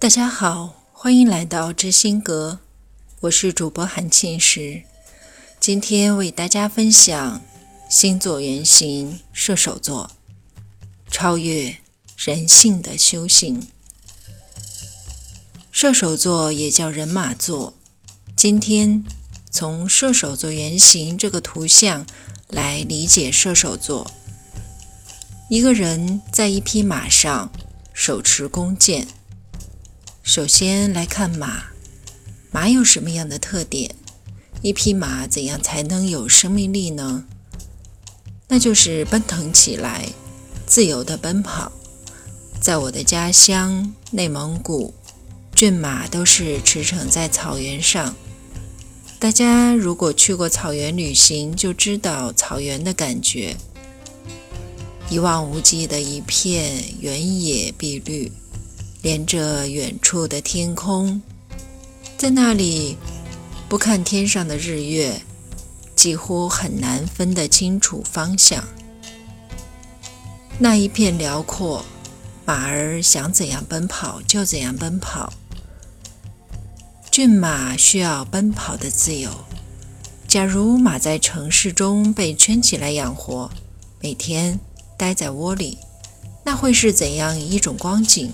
大家好，欢迎来到知心阁，我是主播韩庆石。今天为大家分享星座原型射手座，超越人性的修行。射手座也叫人马座。今天从射手座原型这个图像来理解射手座。一个人在一匹马上，手持弓箭。首先来看马，马有什么样的特点？一匹马怎样才能有生命力呢？那就是奔腾起来，自由的奔跑。在我的家乡内蒙古，骏马都是驰骋在草原上。大家如果去过草原旅行，就知道草原的感觉：一望无际的一片原野碧绿。连着远处的天空，在那里不看天上的日月，几乎很难分得清楚方向。那一片辽阔，马儿想怎样奔跑就怎样奔跑。骏马需要奔跑的自由。假如马在城市中被圈起来养活，每天待在窝里，那会是怎样一种光景？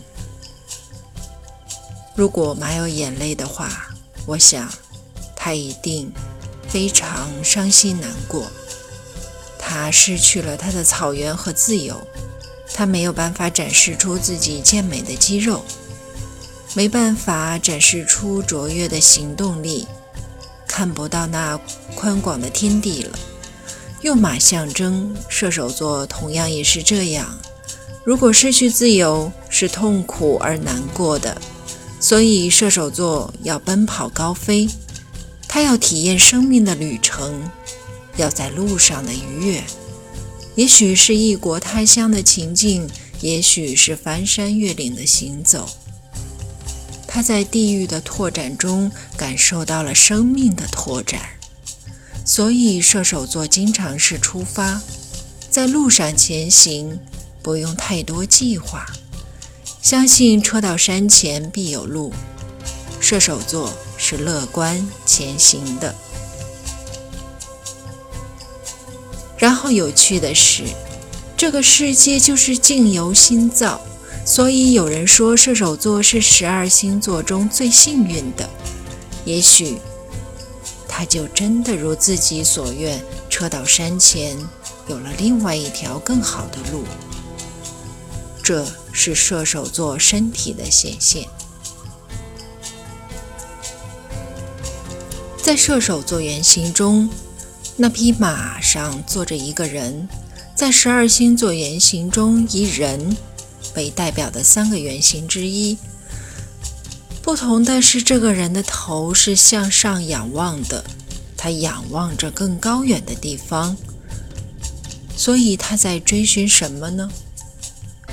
如果马有眼泪的话，我想，它一定非常伤心难过。它失去了它的草原和自由，它没有办法展示出自己健美的肌肉，没办法展示出卓越的行动力，看不到那宽广的天地了。用马象征射手座，同样也是这样。如果失去自由，是痛苦而难过的。所以，射手座要奔跑高飞，他要体验生命的旅程，要在路上的愉悦。也许是异国他乡的情境，也许是翻山越岭的行走。他在地狱的拓展中感受到了生命的拓展。所以，射手座经常是出发，在路上前行，不用太多计划。相信车到山前必有路。射手座是乐观前行的。然后有趣的是，这个世界就是境由心造，所以有人说射手座是十二星座中最幸运的。也许他就真的如自己所愿，车到山前有了另外一条更好的路。这是射手座身体的显现。在射手座原型中，那匹马上坐着一个人。在十二星座原型中，以人为代表的三个原型之一。不同的是，这个人的头是向上仰望的，他仰望着更高远的地方。所以他在追寻什么呢？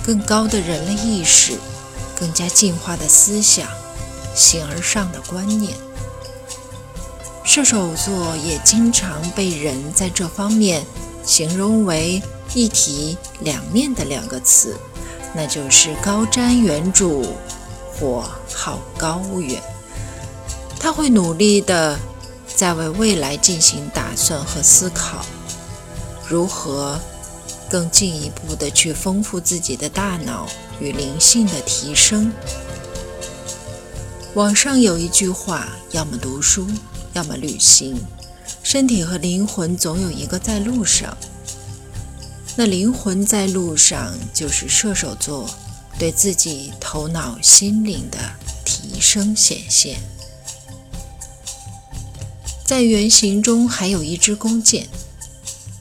更高的人类意识，更加进化的思想，形而上的观念。射手座也经常被人在这方面形容为一体两面的两个词，那就是高瞻远瞩或好高骛远。他会努力的在为未来进行打算和思考，如何。更进一步的去丰富自己的大脑与灵性的提升。网上有一句话：要么读书，要么旅行。身体和灵魂总有一个在路上。那灵魂在路上，就是射手座对自己头脑心灵的提升显现。在原型中还有一支弓箭，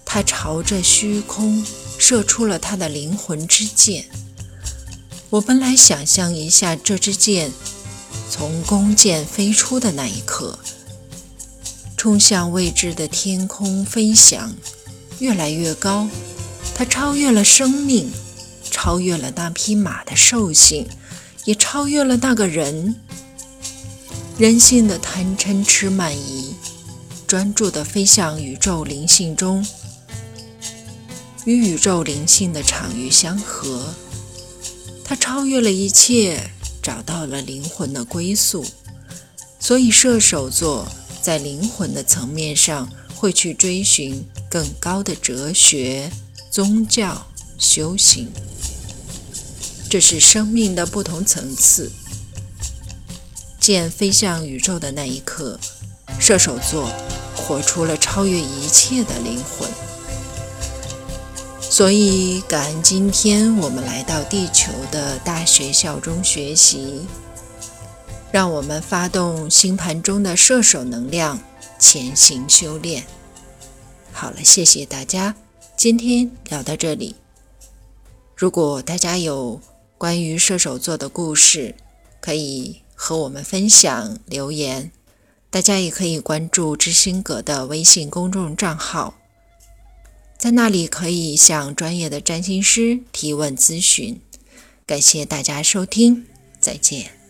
它朝着虚空。射出了他的灵魂之箭。我本来想象一下，这支箭从弓箭飞出的那一刻，冲向未知的天空飞翔，越来越高。它超越了生命，超越了那匹马的兽性，也超越了那个人。人性的贪嗔痴慢疑，专注地飞向宇宙灵性中。与宇宙灵性的场域相合，它超越了一切，找到了灵魂的归宿。所以，射手座在灵魂的层面上会去追寻更高的哲学、宗教、修行。这是生命的不同层次。剑飞向宇宙的那一刻，射手座活出了超越一切的灵魂。所以，感恩今天我们来到地球的大学校中学习。让我们发动星盘中的射手能量，前行修炼。好了，谢谢大家，今天聊到这里。如果大家有关于射手座的故事，可以和我们分享留言。大家也可以关注知心阁的微信公众账号，在那里可以向专业的占星师提问咨询。感谢大家收听，再见。